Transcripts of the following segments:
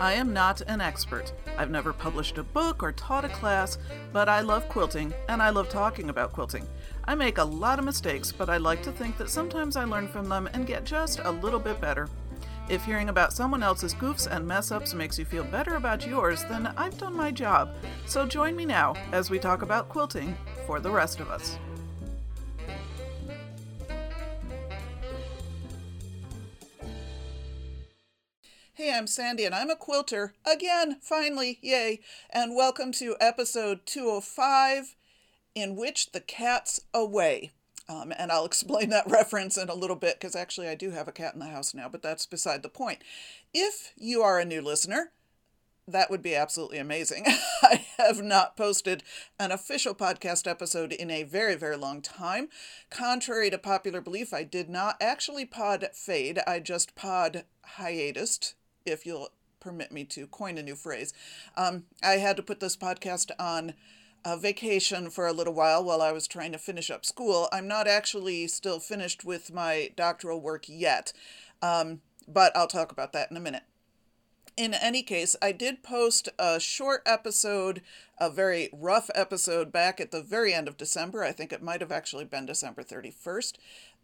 I am not an expert. I've never published a book or taught a class, but I love quilting and I love talking about quilting. I make a lot of mistakes, but I like to think that sometimes I learn from them and get just a little bit better. If hearing about someone else's goofs and mess ups makes you feel better about yours, then I've done my job. So join me now as we talk about quilting for the rest of us. Hey, I'm Sandy and I'm a quilter. Again, finally, yay. And welcome to episode 205 In Which the Cat's Away. Um, and I'll explain that reference in a little bit because actually I do have a cat in the house now, but that's beside the point. If you are a new listener, that would be absolutely amazing. I have not posted an official podcast episode in a very, very long time. Contrary to popular belief, I did not actually pod fade, I just pod hiatus if you'll permit me to coin a new phrase. Um, I had to put this podcast on a vacation for a little while while I was trying to finish up school. I'm not actually still finished with my doctoral work yet, um, but I'll talk about that in a minute in any case, I did post a short episode, a very rough episode back at the very end of December. I think it might have actually been December 31st.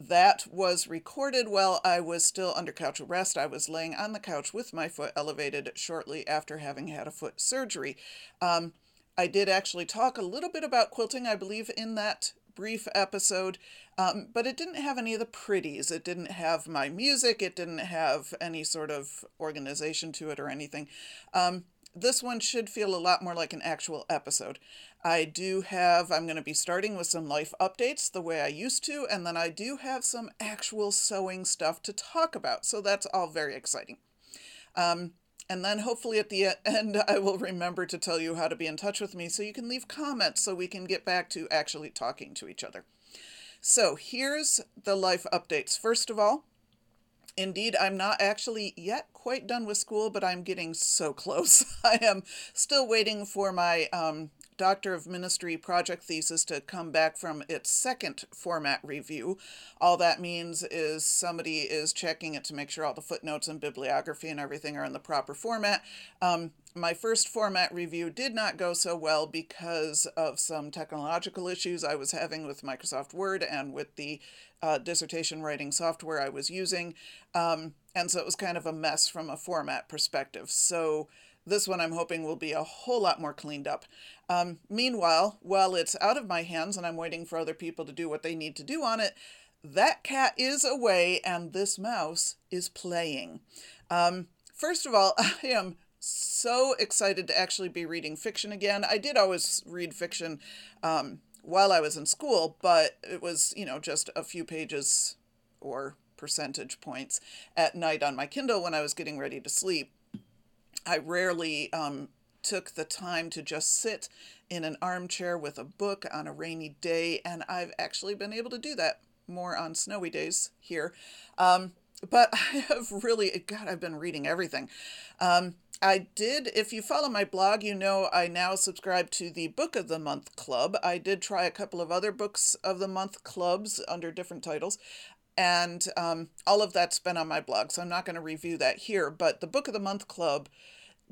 That was recorded while I was still under couch arrest. I was laying on the couch with my foot elevated shortly after having had a foot surgery. Um, I did actually talk a little bit about quilting, I believe, in that brief episode, um, but it didn't have any of the pretties. It didn't have my music. It didn't have any sort of organization to it or anything. Um, this one should feel a lot more like an actual episode. I do have, I'm going to be starting with some life updates the way I used to, and then I do have some actual sewing stuff to talk about. So that's all very exciting. Um, and then hopefully at the end, I will remember to tell you how to be in touch with me so you can leave comments so we can get back to actually talking to each other. So here's the life updates. First of all, indeed, I'm not actually yet quite done with school, but I'm getting so close. I am still waiting for my um, Doctor of Ministry project thesis to come back from its second format review. All that means is somebody is checking it to make sure all the footnotes and bibliography and everything are in the proper format. Um, my first format review did not go so well because of some technological issues I was having with Microsoft Word and with the uh, dissertation writing software I was using. Um, and so it was kind of a mess from a format perspective. So this one I'm hoping will be a whole lot more cleaned up. Um, meanwhile, while it's out of my hands and I'm waiting for other people to do what they need to do on it, that cat is away and this mouse is playing. Um, first of all, I am so excited to actually be reading fiction again. I did always read fiction um, while I was in school, but it was, you know, just a few pages or percentage points at night on my Kindle when I was getting ready to sleep. I rarely um, took the time to just sit in an armchair with a book on a rainy day, and I've actually been able to do that more on snowy days here. Um, but I have really, God, I've been reading everything. Um, I did, if you follow my blog, you know I now subscribe to the Book of the Month Club. I did try a couple of other Books of the Month clubs under different titles, and um, all of that's been on my blog, so I'm not going to review that here. But the Book of the Month Club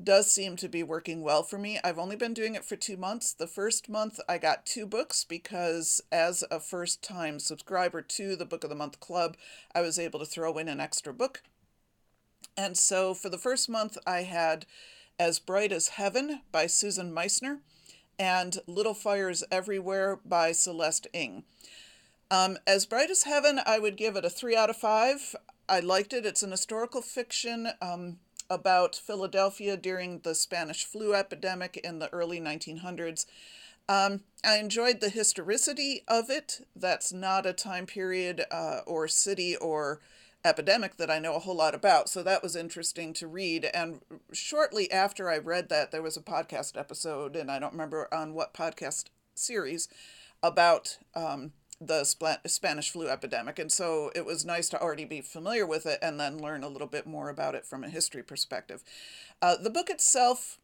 does seem to be working well for me. I've only been doing it for two months. The first month I got two books because, as a first time subscriber to the Book of the Month Club, I was able to throw in an extra book. And so for the first month, I had As Bright as Heaven by Susan Meissner and Little Fires Everywhere by Celeste Ng. Um, as Bright as Heaven, I would give it a three out of five. I liked it. It's an historical fiction. Um, about Philadelphia during the Spanish flu epidemic in the early 1900s. Um, I enjoyed the historicity of it. That's not a time period uh, or city or epidemic that I know a whole lot about. So that was interesting to read. And shortly after I read that, there was a podcast episode, and I don't remember on what podcast series, about um, the Spanish flu epidemic. And so it was nice to already be familiar with it and then learn a little bit more about it from a history perspective. Uh, the book itself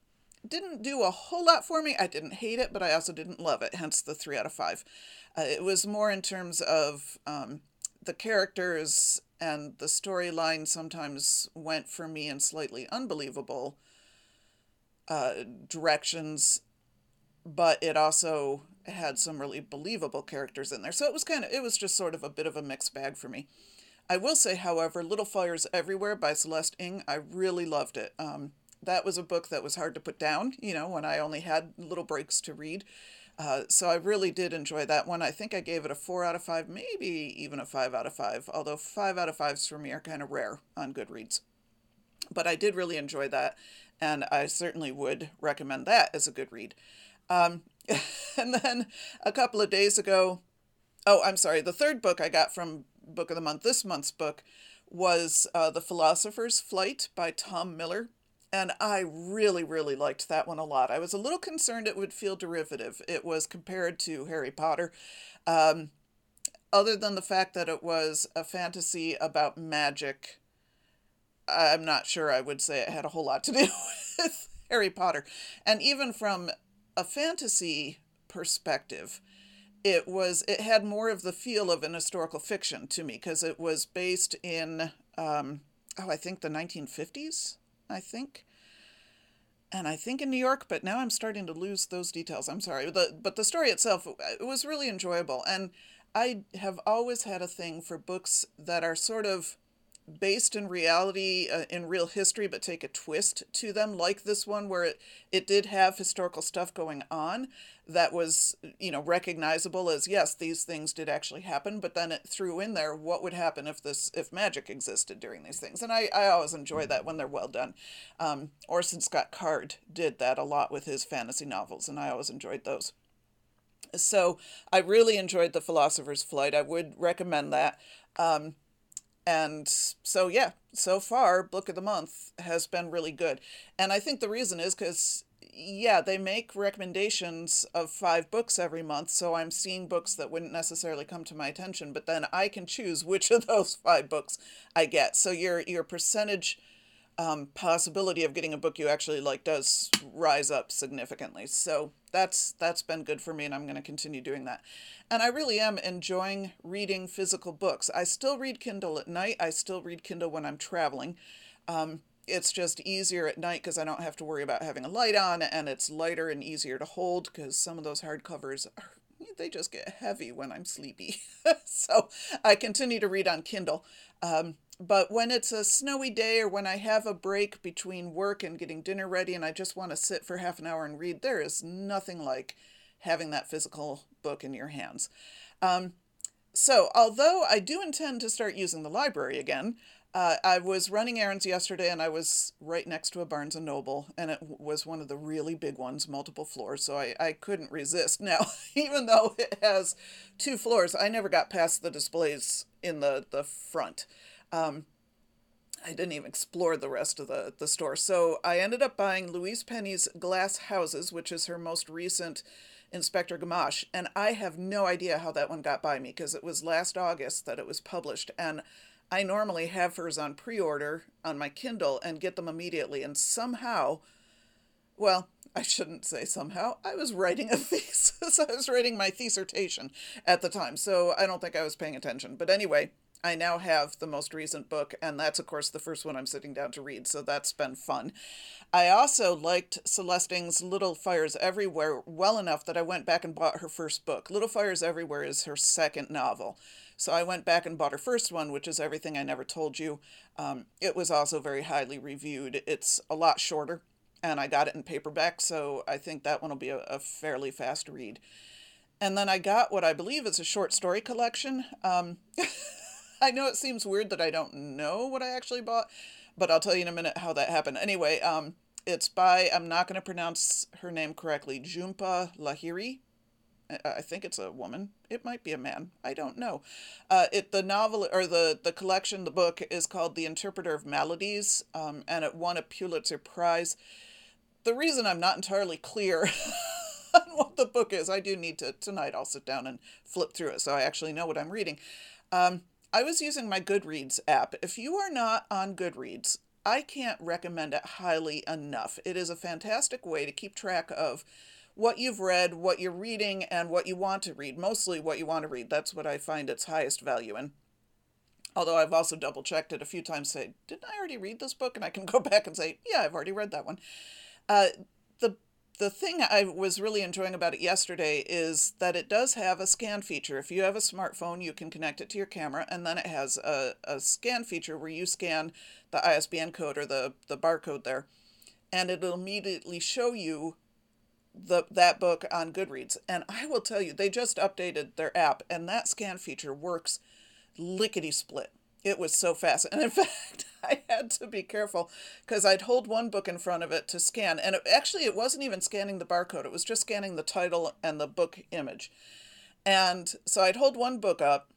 didn't do a whole lot for me. I didn't hate it, but I also didn't love it, hence the three out of five. Uh, it was more in terms of um, the characters and the storyline sometimes went for me in slightly unbelievable uh, directions, but it also had some really believable characters in there. So it was kind of, it was just sort of a bit of a mixed bag for me. I will say, however, Little Fires Everywhere by Celeste Ng, I really loved it. Um, that was a book that was hard to put down, you know, when I only had little breaks to read. Uh, so I really did enjoy that one. I think I gave it a four out of five, maybe even a five out of five, although five out of fives for me are kind of rare on Goodreads. But I did really enjoy that, and I certainly would recommend that as a good read. Um, and then a couple of days ago, oh, I'm sorry, the third book I got from Book of the Month, this month's book, was uh, The Philosopher's Flight by Tom Miller. And I really, really liked that one a lot. I was a little concerned it would feel derivative. It was compared to Harry Potter. Um, other than the fact that it was a fantasy about magic, I'm not sure I would say it had a whole lot to do with Harry Potter. And even from a fantasy perspective, it was it had more of the feel of an historical fiction to me because it was based in um, oh I think the 1950s I think. And I think in New York but now I'm starting to lose those details I'm sorry. The, but the story itself it was really enjoyable and I have always had a thing for books that are sort of based in reality uh, in real history but take a twist to them like this one where it it did have historical stuff going on that was you know recognizable as yes these things did actually happen but then it threw in there what would happen if this if magic existed during these things. And i, I always enjoy that when they're well done. Um, orson scott card did that a lot with his fantasy novels and i always enjoyed those. So i really enjoyed the philosopher's flight. I would recommend that. Um, and so, yeah, so far, Book of the Month has been really good. And I think the reason is because, yeah, they make recommendations of five books every month. So I'm seeing books that wouldn't necessarily come to my attention, but then I can choose which of those five books I get. So your, your percentage um, possibility of getting a book you actually like does rise up significantly. So that's that's been good for me, and I'm going to continue doing that. And I really am enjoying reading physical books. I still read Kindle at night. I still read Kindle when I'm traveling. Um, it's just easier at night because I don't have to worry about having a light on, and it's lighter and easier to hold because some of those hardcovers are they just get heavy when I'm sleepy. so I continue to read on Kindle. Um, but when it's a snowy day or when I have a break between work and getting dinner ready and I just want to sit for half an hour and read, there is nothing like having that physical book in your hands. Um, so, although I do intend to start using the library again, uh, I was running errands yesterday and I was right next to a Barnes and Noble, and it was one of the really big ones, multiple floors, so I, I couldn't resist. Now, even though it has two floors, I never got past the displays in the, the front. Um, I didn't even explore the rest of the, the store. So I ended up buying Louise Penny's Glass Houses, which is her most recent Inspector Gamache. And I have no idea how that one got by me because it was last August that it was published. And I normally have hers on pre order on my Kindle and get them immediately. And somehow, well, I shouldn't say somehow, I was writing a thesis. I was writing my dissertation at the time. So I don't think I was paying attention. But anyway, I now have the most recent book, and that's, of course, the first one I'm sitting down to read, so that's been fun. I also liked Celeste Ng's Little Fires Everywhere well enough that I went back and bought her first book. Little Fires Everywhere is her second novel. So I went back and bought her first one, which is Everything I Never Told You. Um, it was also very highly reviewed. It's a lot shorter, and I got it in paperback, so I think that one will be a, a fairly fast read. And then I got what I believe is a short story collection. Um, I know it seems weird that I don't know what I actually bought, but I'll tell you in a minute how that happened. Anyway, um, it's by, I'm not going to pronounce her name correctly, Jhumpa Lahiri. I think it's a woman. It might be a man. I don't know. Uh, it the novel or the the collection, the book is called The Interpreter of Maladies, um, and it won a Pulitzer Prize. The reason I'm not entirely clear on what the book is, I do need to tonight. I'll sit down and flip through it so I actually know what I'm reading. Um, I was using my Goodreads app. If you are not on Goodreads, I can't recommend it highly enough. It is a fantastic way to keep track of what you've read, what you're reading, and what you want to read. Mostly what you want to read. That's what I find its highest value in. Although I've also double checked it a few times, say, didn't I already read this book? And I can go back and say, yeah, I've already read that one. Uh, the thing I was really enjoying about it yesterday is that it does have a scan feature. If you have a smartphone, you can connect it to your camera, and then it has a, a scan feature where you scan the ISBN code or the, the barcode there, and it'll immediately show you the that book on Goodreads. And I will tell you, they just updated their app, and that scan feature works lickety split. It was so fast. And in fact, I had to be careful because I'd hold one book in front of it to scan. And it, actually, it wasn't even scanning the barcode, it was just scanning the title and the book image. And so I'd hold one book up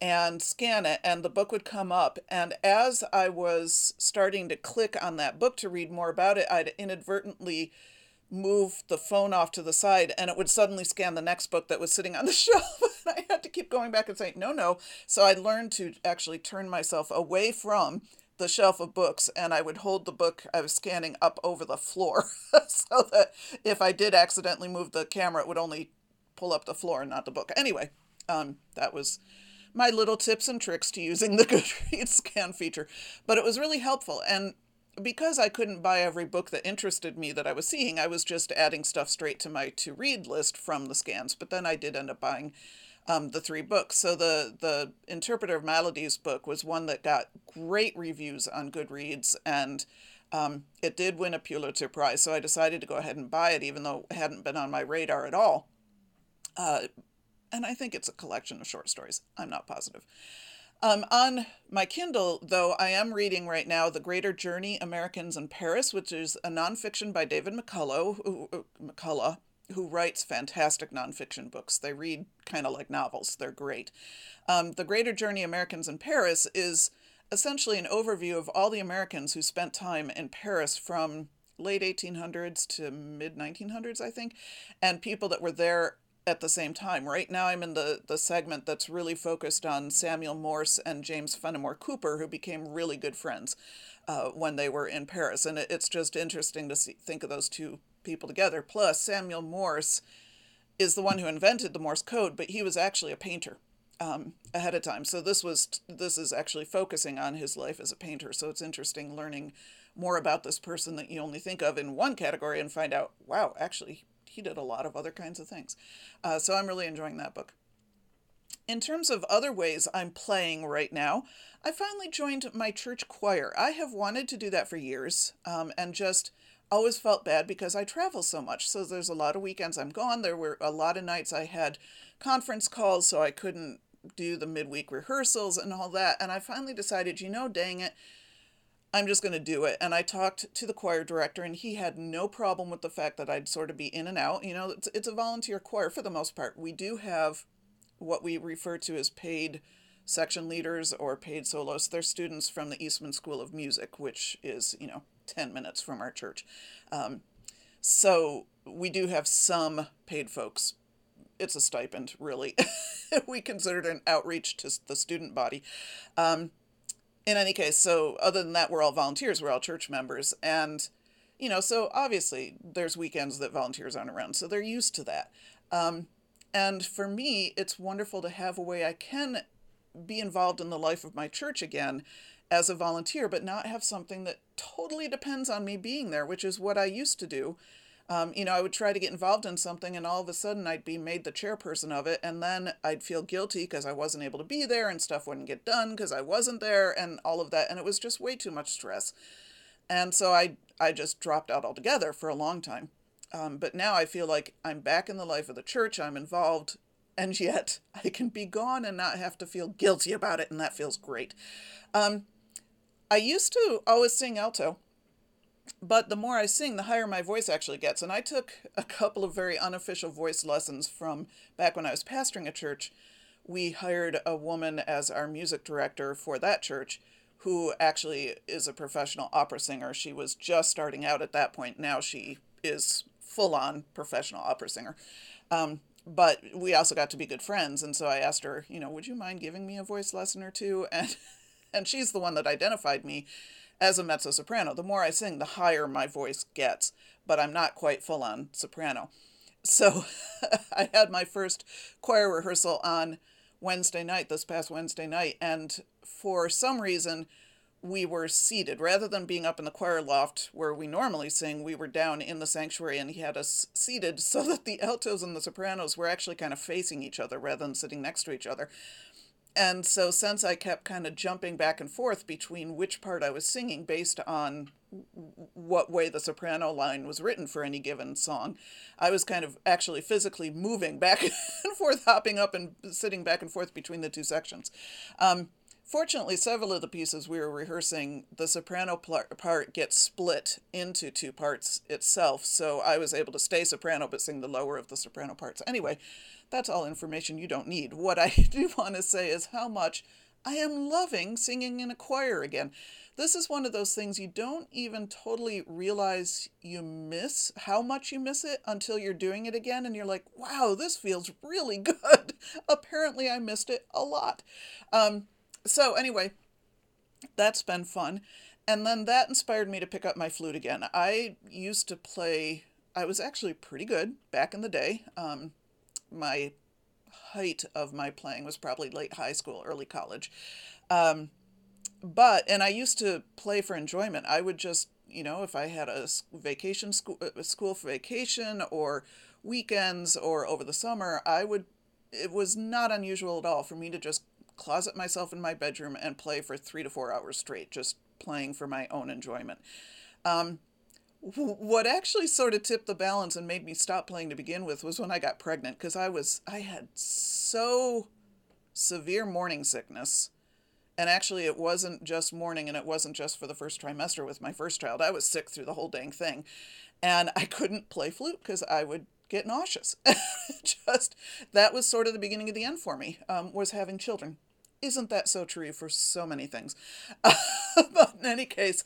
and scan it, and the book would come up. And as I was starting to click on that book to read more about it, I'd inadvertently move the phone off to the side and it would suddenly scan the next book that was sitting on the shelf. I had to keep going back and saying, no, no. So I learned to actually turn myself away from the shelf of books and I would hold the book I was scanning up over the floor so that if I did accidentally move the camera, it would only pull up the floor and not the book. Anyway, um, that was my little tips and tricks to using the Goodreads scan feature. But it was really helpful. And because I couldn't buy every book that interested me that I was seeing, I was just adding stuff straight to my to read list from the scans. But then I did end up buying um, the three books. So the the Interpreter of Maladies book was one that got great reviews on Goodreads, and um, it did win a Pulitzer Prize. So I decided to go ahead and buy it, even though it hadn't been on my radar at all. Uh, and I think it's a collection of short stories. I'm not positive. Um, on my Kindle, though, I am reading right now The Greater Journey Americans in Paris, which is a nonfiction by David McCullough, who, uh, McCullough, who writes fantastic nonfiction books. They read kind of like novels, they're great. Um, the Greater Journey Americans in Paris is essentially an overview of all the Americans who spent time in Paris from late 1800s to mid 1900s, I think, and people that were there at the same time. Right now, I'm in the, the segment that's really focused on Samuel Morse and James Fenimore Cooper, who became really good friends uh, when they were in Paris. And it, it's just interesting to see, think of those two people together. Plus, Samuel Morse is the one who invented the Morse code, but he was actually a painter. Um, ahead of time. So this was this is actually focusing on his life as a painter. So it's interesting learning more about this person that you only think of in one category and find out, wow, actually he did a lot of other kinds of things. Uh, so I'm really enjoying that book. In terms of other ways I'm playing right now, I finally joined my church choir. I have wanted to do that for years um, and just always felt bad because I travel so much. So there's a lot of weekends I'm gone. There were a lot of nights I had conference calls, so I couldn't do the midweek rehearsals and all that. And I finally decided, you know, dang it, I'm just going to do it. And I talked to the choir director, and he had no problem with the fact that I'd sort of be in and out. You know, it's, it's a volunteer choir for the most part. We do have what we refer to as paid section leaders or paid soloists. They're students from the Eastman School of Music, which is, you know, 10 minutes from our church. Um, so we do have some paid folks. It's a stipend, really. we consider it an outreach to the student body. Um, in any case, so other than that, we're all volunteers, we're all church members. And, you know, so obviously there's weekends that volunteers aren't around, so they're used to that. Um, and for me, it's wonderful to have a way I can be involved in the life of my church again as a volunteer, but not have something that totally depends on me being there, which is what I used to do um, you know, I would try to get involved in something, and all of a sudden I'd be made the chairperson of it, and then I'd feel guilty because I wasn't able to be there, and stuff wouldn't get done because I wasn't there, and all of that, and it was just way too much stress. And so I I just dropped out altogether for a long time. Um, but now I feel like I'm back in the life of the church. I'm involved, and yet I can be gone and not have to feel guilty about it, and that feels great. Um, I used to always sing alto but the more I sing, the higher my voice actually gets. And I took a couple of very unofficial voice lessons from back when I was pastoring a church. We hired a woman as our music director for that church who actually is a professional opera singer. She was just starting out at that point. Now she is full on professional opera singer. Um, but we also got to be good friends. And so I asked her, you know, would you mind giving me a voice lesson or two? And, and she's the one that identified me as a mezzo soprano. The more I sing, the higher my voice gets, but I'm not quite full on soprano. So I had my first choir rehearsal on Wednesday night, this past Wednesday night, and for some reason, we were seated rather than being up in the choir loft where we normally sing we were down in the sanctuary and he had us seated so that the altos and the sopranos were actually kind of facing each other rather than sitting next to each other and so since i kept kind of jumping back and forth between which part i was singing based on what way the soprano line was written for any given song i was kind of actually physically moving back and forth hopping up and sitting back and forth between the two sections. Um, Fortunately, several of the pieces we were rehearsing, the soprano part gets split into two parts itself, so I was able to stay soprano but sing the lower of the soprano parts. Anyway, that's all information you don't need. What I do want to say is how much I am loving singing in a choir again. This is one of those things you don't even totally realize you miss, how much you miss it until you're doing it again and you're like, wow, this feels really good. Apparently, I missed it a lot. Um, so anyway, that's been fun. And then that inspired me to pick up my flute again. I used to play, I was actually pretty good back in the day. Um, my height of my playing was probably late high school, early college. Um, but, and I used to play for enjoyment. I would just, you know, if I had a vacation school, a school for vacation or weekends or over the summer, I would, it was not unusual at all for me to just closet myself in my bedroom and play for three to four hours straight, just playing for my own enjoyment. Um, what actually sort of tipped the balance and made me stop playing to begin with was when I got pregnant because I was I had so severe morning sickness. And actually it wasn't just morning and it wasn't just for the first trimester with my first child. I was sick through the whole dang thing. And I couldn't play flute because I would get nauseous. just that was sort of the beginning of the end for me. Um, was having children. Isn't that so true for so many things? but in any case,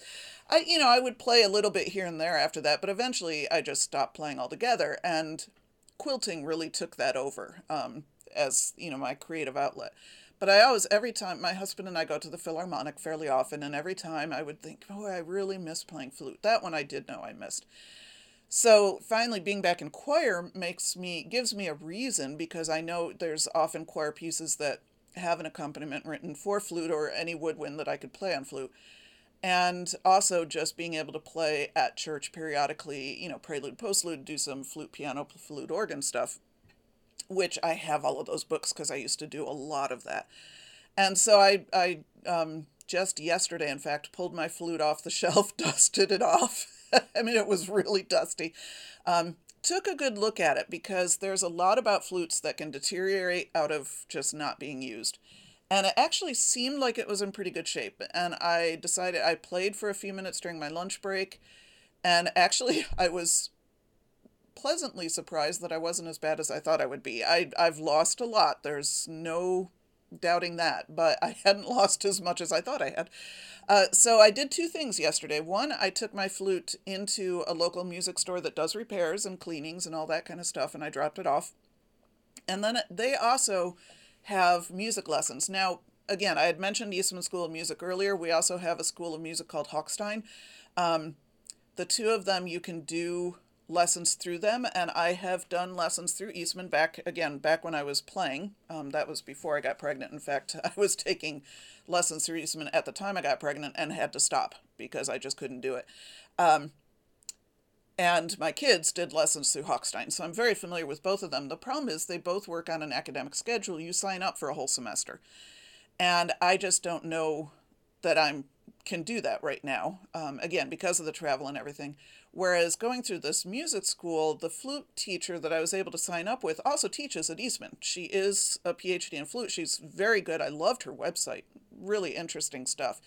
I you know I would play a little bit here and there after that, but eventually I just stopped playing altogether, and quilting really took that over um, as you know my creative outlet. But I always, every time my husband and I go to the Philharmonic fairly often, and every time I would think, oh, I really miss playing flute. That one I did know I missed. So finally being back in choir makes me gives me a reason because I know there's often choir pieces that have an accompaniment written for flute or any woodwind that I could play on flute. And also just being able to play at church periodically, you know, prelude, postlude, do some flute, piano, flute, organ stuff, which I have all of those books because I used to do a lot of that. And so I, I um, just yesterday, in fact, pulled my flute off the shelf, dusted it off, I mean, it was really dusty. Um, took a good look at it because there's a lot about flutes that can deteriorate out of just not being used. And it actually seemed like it was in pretty good shape. And I decided I played for a few minutes during my lunch break. And actually, I was pleasantly surprised that I wasn't as bad as I thought I would be. I, I've lost a lot. There's no doubting that, but I hadn't lost as much as I thought I had. Uh, so I did two things yesterday. One, I took my flute into a local music store that does repairs and cleanings and all that kind of stuff, and I dropped it off. And then they also have music lessons. Now, again, I had mentioned Eastman School of Music earlier. We also have a school of music called Hochstein. Um, the two of them you can do lessons through them, and I have done lessons through Eastman back again back when I was playing. Um, that was before I got pregnant. In fact, I was taking lessons through Eastman at the time I got pregnant and had to stop because I just couldn't do it. Um, and my kids did lessons through Hochstein, so I'm very familiar with both of them. The problem is they both work on an academic schedule. You sign up for a whole semester, and I just don't know that I'm can do that right now. Um, again, because of the travel and everything. Whereas going through this music school, the flute teacher that I was able to sign up with also teaches at Eastman. She is a PhD in flute. She's very good. I loved her website. Really interesting stuff.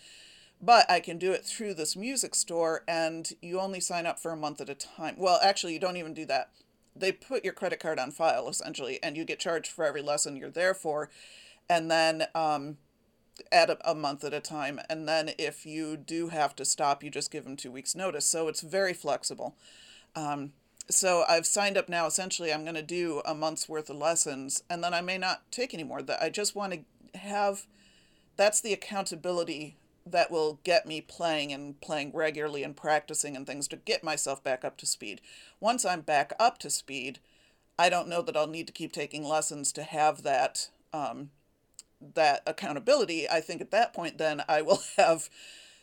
But I can do it through this music store, and you only sign up for a month at a time. Well, actually, you don't even do that. They put your credit card on file, essentially, and you get charged for every lesson you're there for. And then um, at a, a, month at a time. And then if you do have to stop, you just give them two weeks' notice. So it's very flexible. Um, so I've signed up now. Essentially, I'm going to do a month's worth of lessons, and then I may not take any more. That I just want to have. That's the accountability that will get me playing and playing regularly and practicing and things to get myself back up to speed. Once I'm back up to speed, I don't know that I'll need to keep taking lessons to have that um, that accountability, I think at that point, then I will have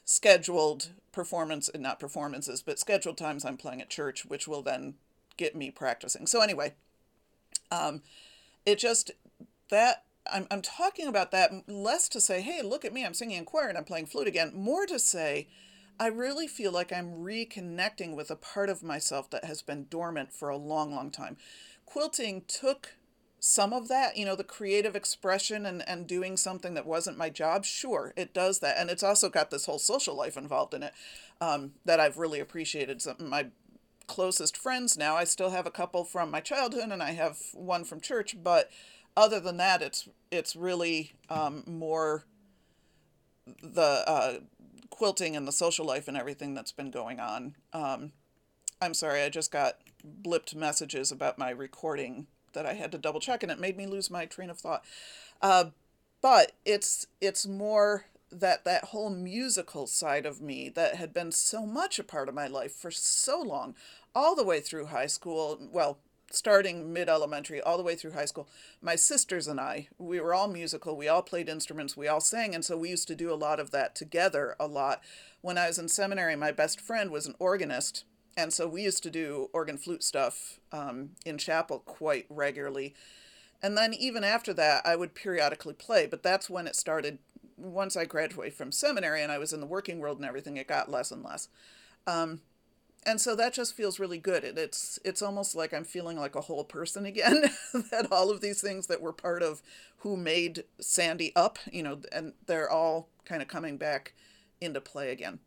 scheduled performance, and not performances, but scheduled times I'm playing at church, which will then get me practicing. So anyway, um, it just that I'm I'm talking about that less to say, hey, look at me, I'm singing in choir and I'm playing flute again. More to say, I really feel like I'm reconnecting with a part of myself that has been dormant for a long, long time. Quilting took some of that, you know, the creative expression and, and doing something that wasn't my job. Sure, it does that. And it's also got this whole social life involved in it um, that I've really appreciated. Some, my closest friends now, I still have a couple from my childhood and I have one from church, but other than that, it's it's really um, more the uh, quilting and the social life and everything that's been going on. Um, I'm sorry, I just got blipped messages about my recording that I had to double check, and it made me lose my train of thought. Uh, but it's it's more that that whole musical side of me that had been so much a part of my life for so long, all the way through high school. Well, starting mid elementary all the way through high school, my sisters and I, we were all musical. We all played instruments. We all sang. And so we used to do a lot of that together a lot. When I was in seminary, my best friend was an organist. And so we used to do organ flute stuff um, in chapel quite regularly. And then even after that, I would periodically play. But that's when it started. Once I graduated from seminary and I was in the working world and everything, it got less and less. Um, and so that just feels really good it, it's it's almost like i'm feeling like a whole person again that all of these things that were part of who made sandy up you know and they're all kind of coming back into play again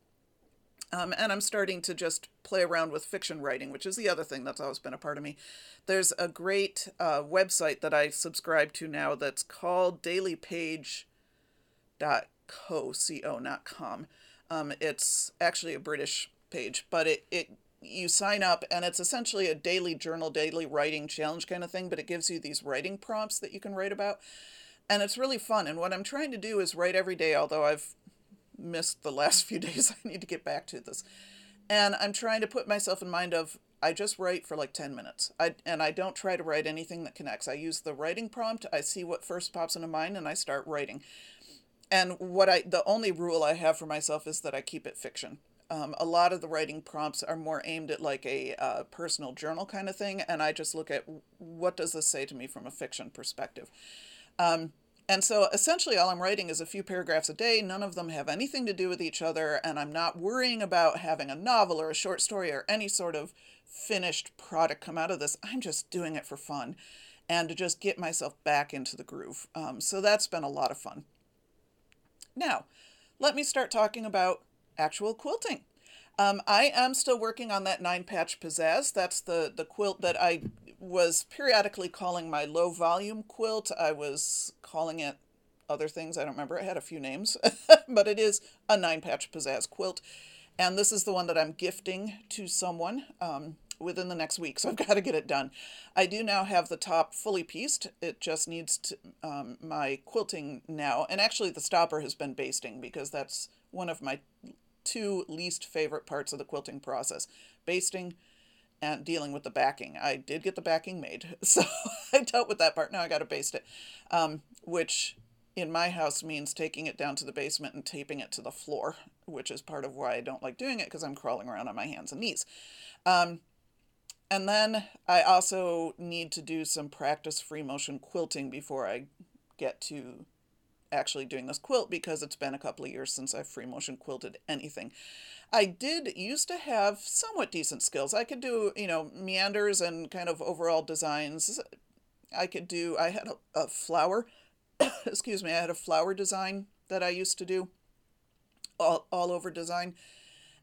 um, and i'm starting to just play around with fiction writing which is the other thing that's always been a part of me there's a great uh, website that i subscribe to now that's called dailypage.co co not com um, it's actually a british page, but it, it you sign up and it's essentially a daily journal, daily writing challenge kind of thing, but it gives you these writing prompts that you can write about. And it's really fun. And what I'm trying to do is write every day, although I've missed the last few days. I need to get back to this. And I'm trying to put myself in mind of I just write for like 10 minutes. I and I don't try to write anything that connects. I use the writing prompt, I see what first pops into mind and I start writing. And what I the only rule I have for myself is that I keep it fiction um, a lot of the writing prompts are more aimed at like a uh, personal journal kind of thing and i just look at what does this say to me from a fiction perspective um, and so essentially all i'm writing is a few paragraphs a day. None of them have anything to do with each other and i'm not worrying about having a novel or a short story or any sort of finished product come out of this. I'm just doing it for fun and to just get myself back into the groove. Um, so that's been a lot of fun. Now let me start talking about actual quilting. Um, I am still working on that nine patch pizzazz. That's the, the quilt that I was periodically calling my low volume quilt. I was calling it other things. I don't remember. It had a few names, but it is a nine patch pizzazz quilt. And this is the one that I'm gifting to someone um, within the next week. So I've got to get it done. I do now have the top fully pieced. It just needs to, um, my quilting now. And actually, the stopper has been basting because that's one of my two least favorite parts of the quilting process basting and dealing with the backing. I did get the backing made, so I dealt with that part. Now I got to baste it, um, which in my house means taking it down to the basement and taping it to the floor, which is part of why I don't like doing it because I'm crawling around on my hands and knees. Um, and then I also need to do some practice free motion quilting before I get to actually doing this quilt because it's been a couple of years since I've free motion quilted anything. I did used to have somewhat decent skills. I could do, you know, meanders and kind of overall designs. I could do, I had a, a flower, excuse me, I had a flower design that I used to do, all, all over design.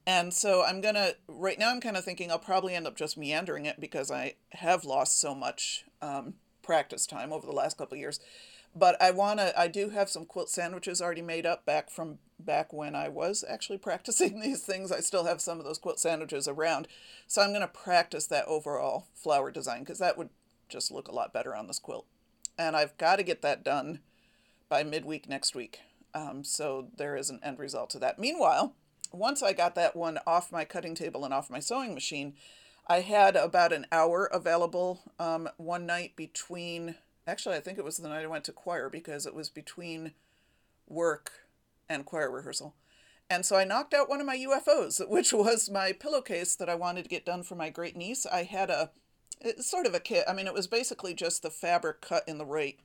And so I'm to, right now I'm kind of thinking I'll probably end up just meandering it because I have lost so much um, practice time over the last couple of years but I want to, I do have some quilt sandwiches already made up back from back when I was actually practicing these things. I still have some of those quilt sandwiches around. So I'm to practice that overall flower design because that would just look a lot better on this quilt. And I've got to get that done by midweek next week. Um, so there is an end result to that. Meanwhile, once I got that one off my cutting table and off my sewing machine, I had about an hour available um, one night between Actually, I think it was the night I went to choir because it was between work and choir rehearsal. And so I knocked out one of my UFOs, which was my pillowcase that I wanted to get done for my great niece. I had a it's sort of a kit. I mean, it was basically just the fabric cut in the right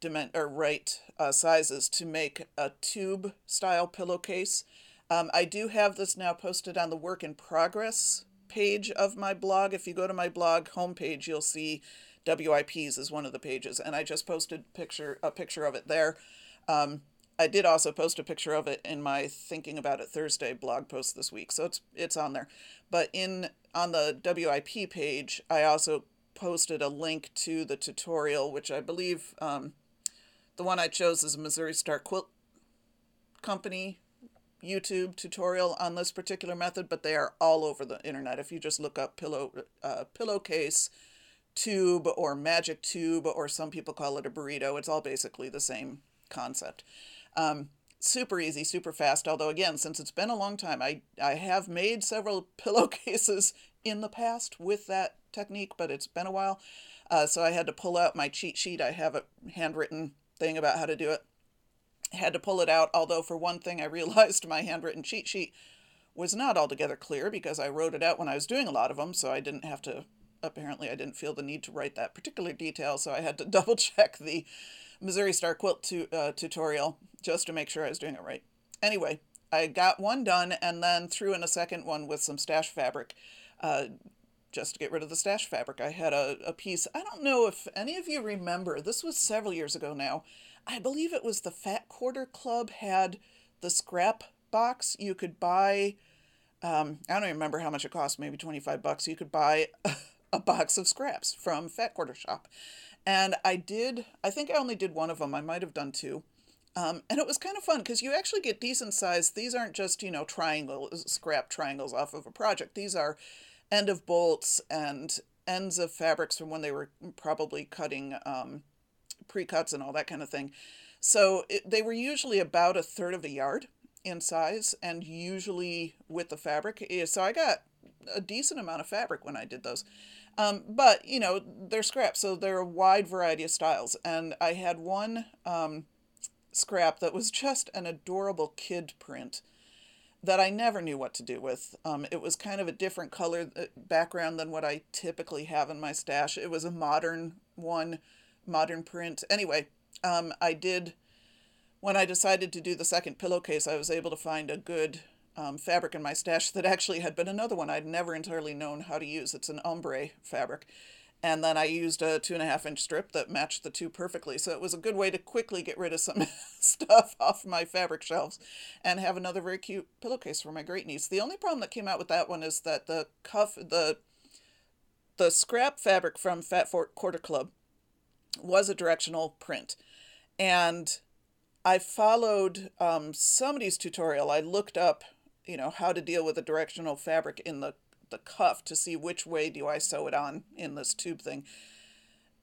dimen- or right uh, sizes to make a tube style pillowcase. Um, I do have this now posted on the work in progress page of my blog. If you go to my blog homepage, you'll see WIPs is one of the pages, and I just posted picture a picture of it there. Um, I did also post a picture of it in my Thinking About It Thursday blog post this week, so it's it's on there. But in on the WIP page, I also posted a link to the tutorial, which I believe um, the one I chose is a Missouri Star Quilt Company YouTube tutorial on this particular method, but they are all over the internet. If you just look up pillow uh, pillowcase tube or magic tube, or some people call it a burrito, it's all basically the same concept. Um, super easy, super fast. Although again, since it's been a long time, I I have made several pillowcases in the past with that technique, but it's been a while. Uh, so I had to pull out my cheat sheet. I have a handwritten thing about how to do it. Had to pull it out, although for one thing I realized my handwritten cheat sheet was not altogether clear because I wrote it out when I was doing a lot of them, so I didn't have to apparently I didn't feel the need to write that particular detail, so I had to double check the Missouri Star quilt tu- uh, tutorial just to make sure I was doing it right. Anyway, I got one done and then threw in a second one with some stash fabric uh, just to get rid of the stash fabric. I had a, a piece, I don't know if any of you remember, this was several years ago now. I believe it was the Fat Quarter Club had the scrap box. You could buy, um, I don't even remember how much it cost, maybe 25 bucks. You could buy a, box of scraps from Fat Quarter Shop. And I did, I think I only did one of them. I might have done two. Um, and it was kind of fun because you actually get decent size. These aren't just, you know, triangles, scrap triangles off of a project. These are end of bolts and ends of fabrics from when they were probably cutting um, pre-cuts and all that kind of thing. So it, they were usually about a third of a yard in size and usually with the fabric. So I got a decent amount of fabric when I did those. Um, but you know they're scrap, so they're a wide variety of styles. And I had one um, scrap that was just an adorable kid print that I never knew what to do with. Um, it was kind of a different color uh, background than what I typically have in my stash. It was a modern one, modern print. Anyway, um, I did. When I decided to do the second pillowcase, I was able to find a good um, fabric in my stash that actually had been another one I'd never entirely known how to use. It's an ombre fabric. And then I used a two and a half inch strip that matched the two perfectly. So it was a good way to quickly get rid of some stuff off my fabric shelves and have another very cute pillowcase for my great niece. The only problem that came out with that one is that the cuff, the the scrap fabric from Fat Fort Quarter Club was a directional print. And I followed um, somebody's tutorial. I looked up you know, how to deal with a directional fabric in the, the cuff to see which way do I sew it on in this tube thing.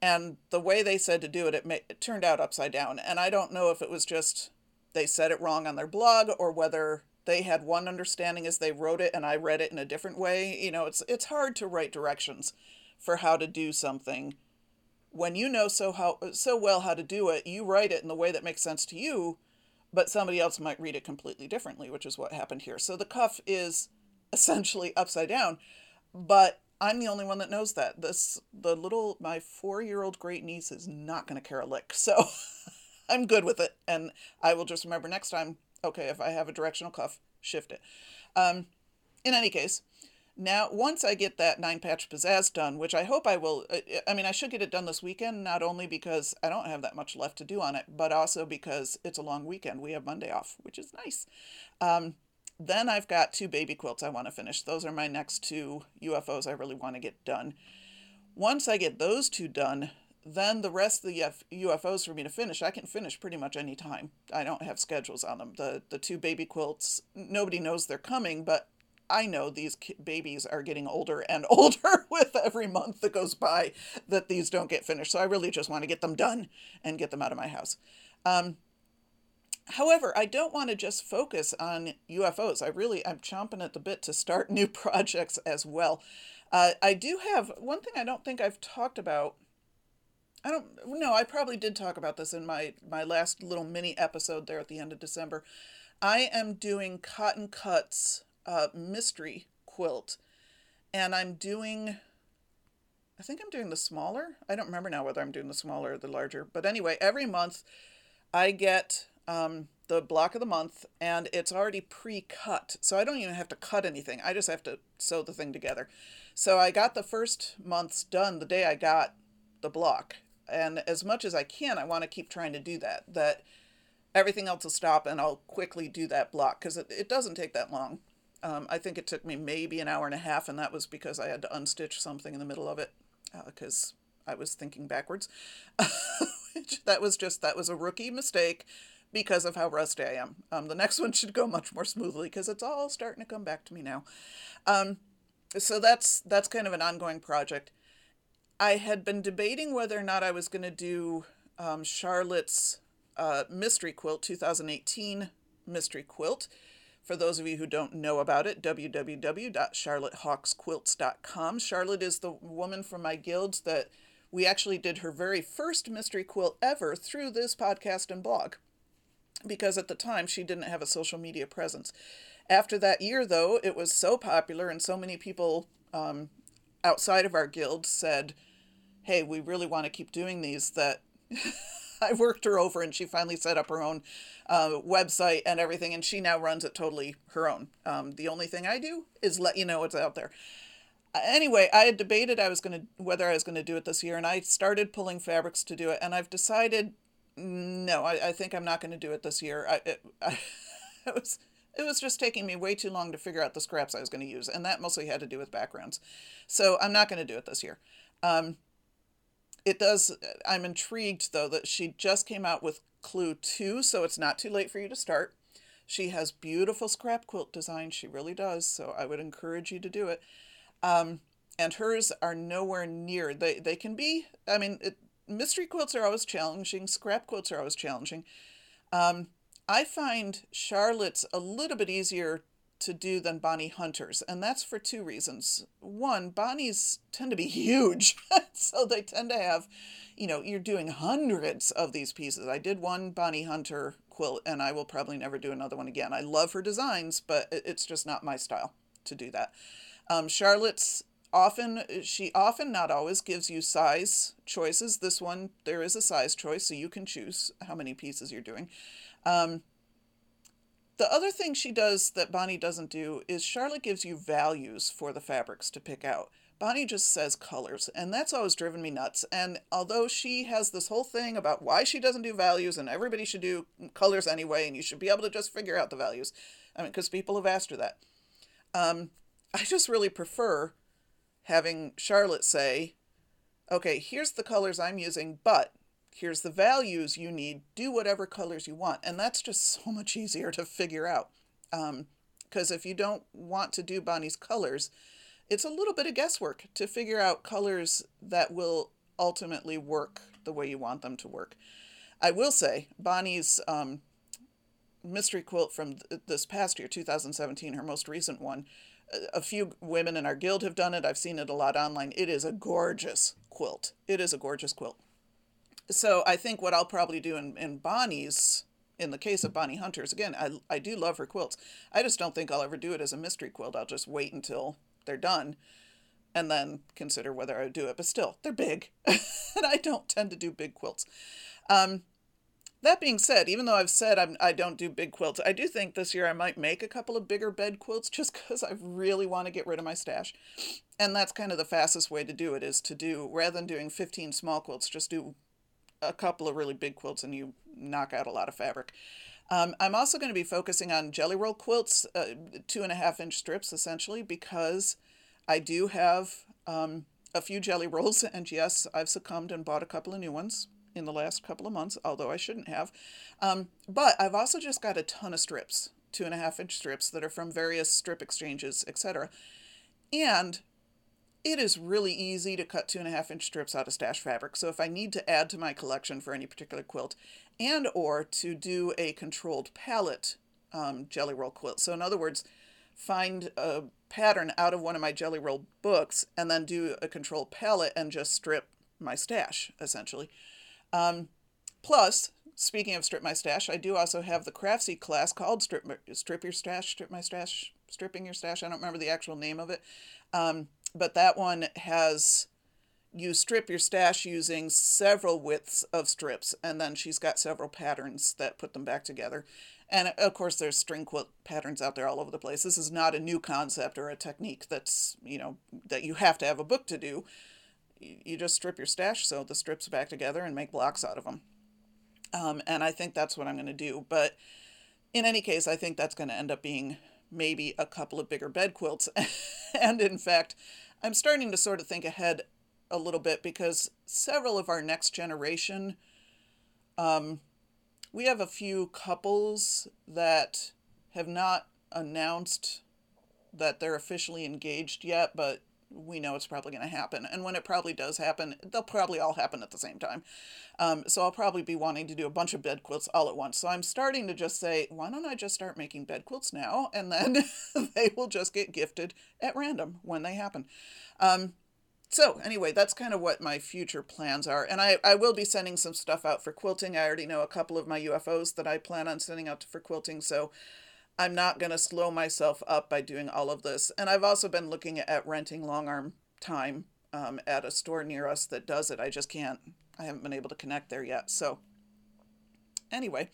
And the way they said to do it, it, it turned out upside down. And I don't know if it was just they said it wrong on their blog or whether they had one understanding as they wrote it and I read it in a different way. You know, it's it's hard to write directions for how to do something when you know so how so well how to do it. You write it in the way that makes sense to you, but somebody else might read it completely differently, which is what happened here. So the cuff is essentially upside down, but I'm the only one that knows that. This the little my 4-year-old great niece is not going to care a lick. So I'm good with it and I will just remember next time, okay, if I have a directional cuff, shift it. Um, in any case, now, once I get that nine patch pizzazz done, which I hope I will, uh, I mean, I should get it done this weekend, not only because I don't have that much left to do on it, but also because it's a long weekend. We have Monday off, which is nice. Um, then I've got two baby quilts I want to finish. Those are my next two UFOs I really want to get done. Once I get those two done, then the rest of the UFOs for me to finish, I can finish pretty much any time. I don't have schedules on them. The the two baby quilts, nobody knows they're coming, but I know these babies are getting older and older with every month that goes by that these don't get finished. So I really just want to get them done and get them out of my house. Um, however, I don't want to just focus on UFOs. I really, I'm chomping at the bit to start new projects as well. Uh, I do have one thing I don't think I've talked about. I don't know. I probably did talk about this in my my last little mini episode there at the end of December. I am doing Cotton Cuts uh, mystery quilt, and I'm doing. I think I'm doing the smaller. I don't remember now whether I'm doing the smaller or the larger. But anyway, every month I get um, the block of the month and it's already pre-cut. So I don't even have to cut anything. I just have to sew the thing together. So I got the first month's done the day I got the block. And as much as I can, I want to keep trying to do that. That everything else will stop and I'll quickly do that block because it, it doesn't take that long. Um, I think it took me maybe an hour and a half, and that was because I had to unstitch something in the middle of it because uh, I was thinking backwards. that was just, that was a rookie mistake because of how rusty I am. Um, the next one should go much more smoothly because it's all starting to come back to me now. Um, so that's that's kind of an ongoing project. I had been debating whether or not I was going to do um, Charlotte's uh, mystery quilt 2018 mystery quilt. For those of you who don't know about it, www.charlottehawksquilts.com. Charlotte is the woman from my guild that we actually did her very first mystery quilt ever through this podcast and blog because at the time she didn't have a social media presence. After that year, though, it was so popular and so many people um, outside of our guild said, Hey, we really want to keep doing these that I worked her over and she finally set up her own uh, website and everything, and she now runs it totally her own. Um, the only thing I do is let you know what's out there. Uh, anyway, I had debated I was going to whether I was going to do it this year, and I started pulling fabrics to do it, and I've decided no, I, I think I'm not going to do it this year. I it, I, it was it was just taking me way too long to figure out the scraps I was going to use, and that mostly had to do with backgrounds. So I'm not going to do it this year. Um, it does. I'm intrigued though that she just came out with Clue Two, so it's not too late for you to start. She has beautiful scrap quilt designs. She really does. So I would encourage you to do it. Um, and hers are nowhere near. They they can be. I mean, it, mystery quilts are always challenging. Scrap quilts are always challenging. Um, I find Charlotte's a little bit easier to do than Bonnie Hunter's, and that's for two reasons. One, Bonnie's tend to be huge, so they tend to have, you know, you're doing hundreds of these pieces. I did one Bonnie Hunter quilt, and I will probably never do another one again. I love her designs, but it's just not my style to do that. Um, Charlotte's often she often not always gives you size choices this one there is a size choice so you can choose how many pieces you're doing um, the other thing she does that bonnie doesn't do is charlotte gives you values for the fabrics to pick out. Bonnie just says colors and that's always driven me nuts. And although she has this whole thing about why she doesn't do values and everybody should do colors anyway and you should be able to just figure out the values i mean because people have asked her that um, i just really prefer having Charlotte say, okay, here's the colors I'm using, but here's the values you need. Do whatever colors you want. And that's just so much easier to figure out. Because um, if you don't want to do Bonnie's colors, it's a little bit of guesswork to figure out colors that will ultimately work the way you want them to work. I will say, Bonnie's um, mystery quilt from th- this past year, 2017, her most recent one, a few women in our guild have done it. I've seen it a lot online. It is a gorgeous quilt. It is a gorgeous quilt. So I think what I'll probably do in, in Bonnie's, in the case of Bonnie Hunters, again, I, I do love her quilts. I just don't think I'll ever do it as a mystery quilt. I'll just wait until they're done and then consider whether I would do it. But still, they're big. and I don't tend to do big quilts. Um, that being said, even though I've said I'm, I don't do big quilts, I do think this year I might make a couple of bigger bed quilts just because I really want to get rid of my stash. And that's kind of the fastest way to do it is to do, rather than doing 15 small quilts, just do a couple of really big quilts and you knock out a lot of fabric. Um, I'm also going to be focusing on jelly roll quilts, uh, two and a half inch strips essentially, because I do have um, a few jelly rolls. And yes, I've succumbed and bought a couple of new ones in the last couple of months, although I shouldn't have. Um, but I've also just got a ton of strips, two and a half inch strips that are from various strip exchanges, etc. And it is really easy to cut two and a half inch strips out of stash fabric. So if I need to add to my collection for any particular quilt and or to do a controlled palette um, jelly roll quilt. So in other words, find a pattern out of one of my jelly roll books and then do a controlled palette and just strip my stash essentially. Um, plus, speaking of Strip My Stash, I do also have the Craftsy class called Strip, Strip Your Stash, Strip My Stash, Stripping Your Stash. I don't remember the actual name of it. Um, but that one has you strip your stash using several widths of strips, and then she's got several patterns that put them back together. And of course, there's string quilt patterns out there all over the place. This is not a new concept or a technique that's, you know, that you have to have a book to do. You just strip your stash, sew the strips back together, and make blocks out of them. Um, and I think that's what I'm going to do. But in any case, I think that's going to end up being maybe a couple of bigger bed quilts. and in fact, I'm starting to sort of think ahead a little bit because several of our next generation, um, we have a few couples that have not announced that they're officially engaged yet, but we know it's probably going to happen. And when it probably does happen, they'll probably all happen at the same time. Um, so I'll probably be wanting to do a bunch of bed quilts all at once. So I'm starting to just say, why don't I just start making bed quilts now? And then they will just get gifted at random when they happen. Um, so anyway, that's kind of what my future plans are. And I, I will be sending some stuff out for quilting. I already know a couple of my UFOs that I plan on sending out for quilting. So I'm not going to slow myself up by doing all of this. And I've also been looking at renting long arm time um, at a store near us that does it. I just can't, I haven't been able to connect there yet. So anyway,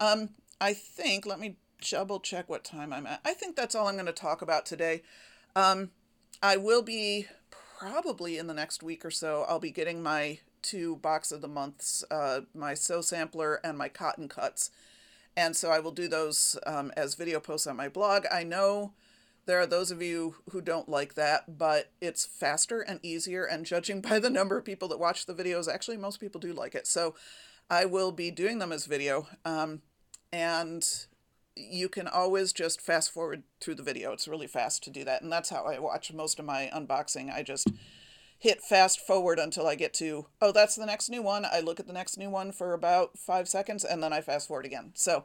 um, I think, let me double check what time I'm at. I think that's all I'm going to talk about today. Um, I will be probably in the next week or so, I'll be getting my two box of the months, uh, my sew sampler and my cotton cuts. And so I will do those um, as video posts on my blog. I know there are those of you who don't like that, but it's faster and easier. And judging by the number of people that watch the videos, actually, most people do like it. So I will be doing them as video. Um, and you can always just fast forward through the video. It's really fast to do that. And that's how I watch most of my unboxing. I just hit fast forward until I get to, oh, that's the next new one. I look at the next new one for about five seconds and then I fast forward again. So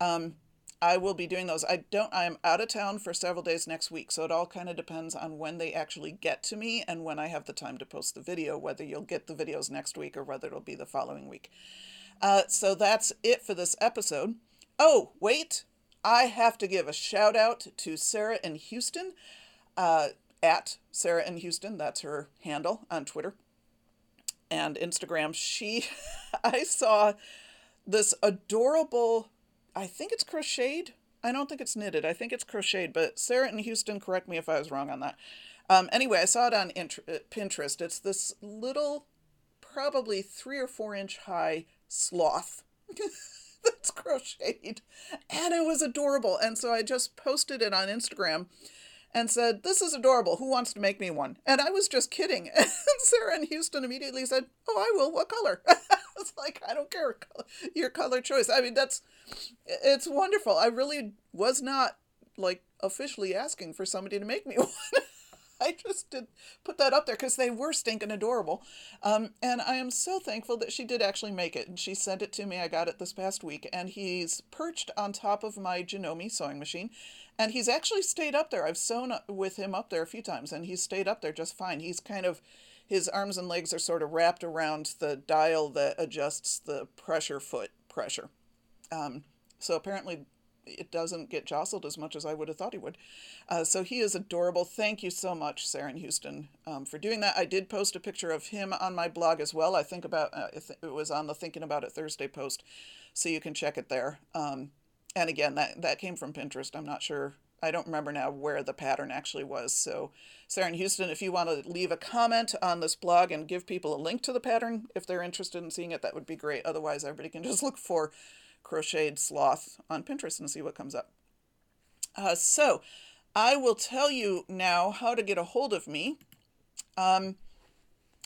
um, I will be doing those. I don't, I'm out of town for several days next week. So it all kind of depends on when they actually get to me and when I have the time to post the video, whether you'll get the videos next week or whether it'll be the following week. Uh, so that's it for this episode. Oh, wait, I have to give a shout out to Sarah in Houston, uh, at Sarah in Houston. That's her handle on Twitter and Instagram. She, I saw this adorable, I think it's crocheted. I don't think it's knitted. I think it's crocheted, but Sarah in Houston, correct me if I was wrong on that. Um, anyway, I saw it on uh, Pinterest. It's this little, probably three or four inch high sloth. that's crocheted. And it was adorable. And so I just posted it on Instagram and said, This is adorable. Who wants to make me one? And I was just kidding. And Sarah in Houston immediately said, Oh, I will. What color? it's like, I don't care your color choice. I mean, that's, it's wonderful. I really was not like officially asking for somebody to make me one. I just did put that up there because they were stinking adorable. Um, and I am so thankful that she did actually make it. And she sent it to me. I got it this past week. And he's perched on top of my Janome sewing machine. And he's actually stayed up there. I've sewn with him up there a few times, and he's stayed up there just fine. He's kind of, his arms and legs are sort of wrapped around the dial that adjusts the pressure foot pressure. Um, so apparently it doesn't get jostled as much as I would have thought he would. Uh, so he is adorable. Thank you so much, Sarah in Houston, um, for doing that. I did post a picture of him on my blog as well. I think about uh, it was on the Thinking About It Thursday post, so you can check it there. Um, and again, that that came from Pinterest. I'm not sure. I don't remember now where the pattern actually was. So, Sarah in Houston, if you want to leave a comment on this blog and give people a link to the pattern if they're interested in seeing it, that would be great. Otherwise, everybody can just look for crocheted sloth on Pinterest and see what comes up. Uh, so I will tell you now how to get a hold of me. Um,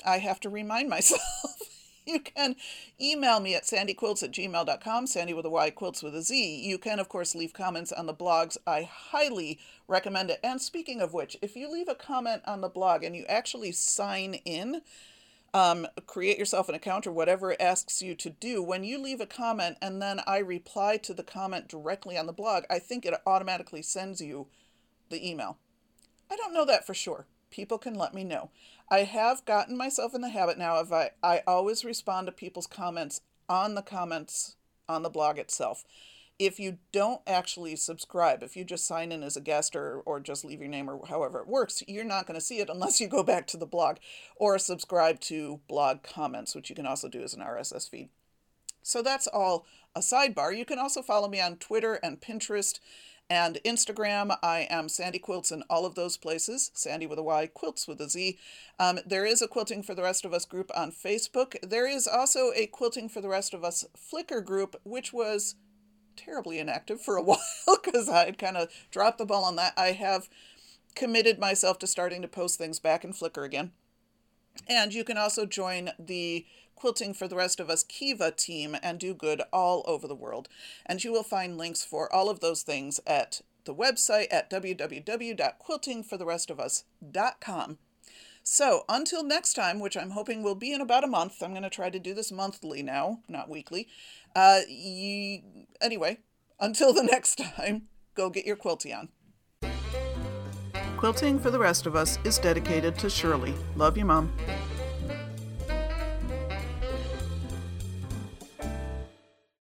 I have to remind myself. you can email me at sandyquiltz at gmail.com, sandy with a Y, quilts with a Z. You can, of course, leave comments on the blogs. I highly recommend it. And speaking of which, if you leave a comment on the blog and you actually sign in, um, create yourself an account or whatever it asks you to do. When you leave a comment and then I reply to the comment directly on the blog, I think it automatically sends you the email. I don't know that for sure. People can let me know. I have gotten myself in the habit now of I, I always respond to people's comments on the comments on the blog itself. If you don't actually subscribe, if you just sign in as a guest or, or just leave your name or however it works, you're not going to see it unless you go back to the blog or subscribe to blog comments, which you can also do as an RSS feed. So that's all a sidebar. You can also follow me on Twitter and Pinterest and Instagram. I am Sandy Quilts in all of those places. Sandy with a Y, Quilts with a Z. Um, there is a Quilting for the Rest of Us group on Facebook. There is also a Quilting for the Rest of Us Flickr group, which was terribly inactive for a while because I had kind of dropped the ball on that. I have committed myself to starting to post things back in Flickr again. And you can also join the Quilting for the Rest of Us Kiva team and do good all over the world. And you will find links for all of those things at the website at www.quiltingfortherestofus.com. So until next time, which I'm hoping will be in about a month, I'm going to try to do this monthly now, not weekly. Uh, ye, anyway, until the next time, go get your quilty on. Quilting for the Rest of Us is dedicated to Shirley. Love you, Mom.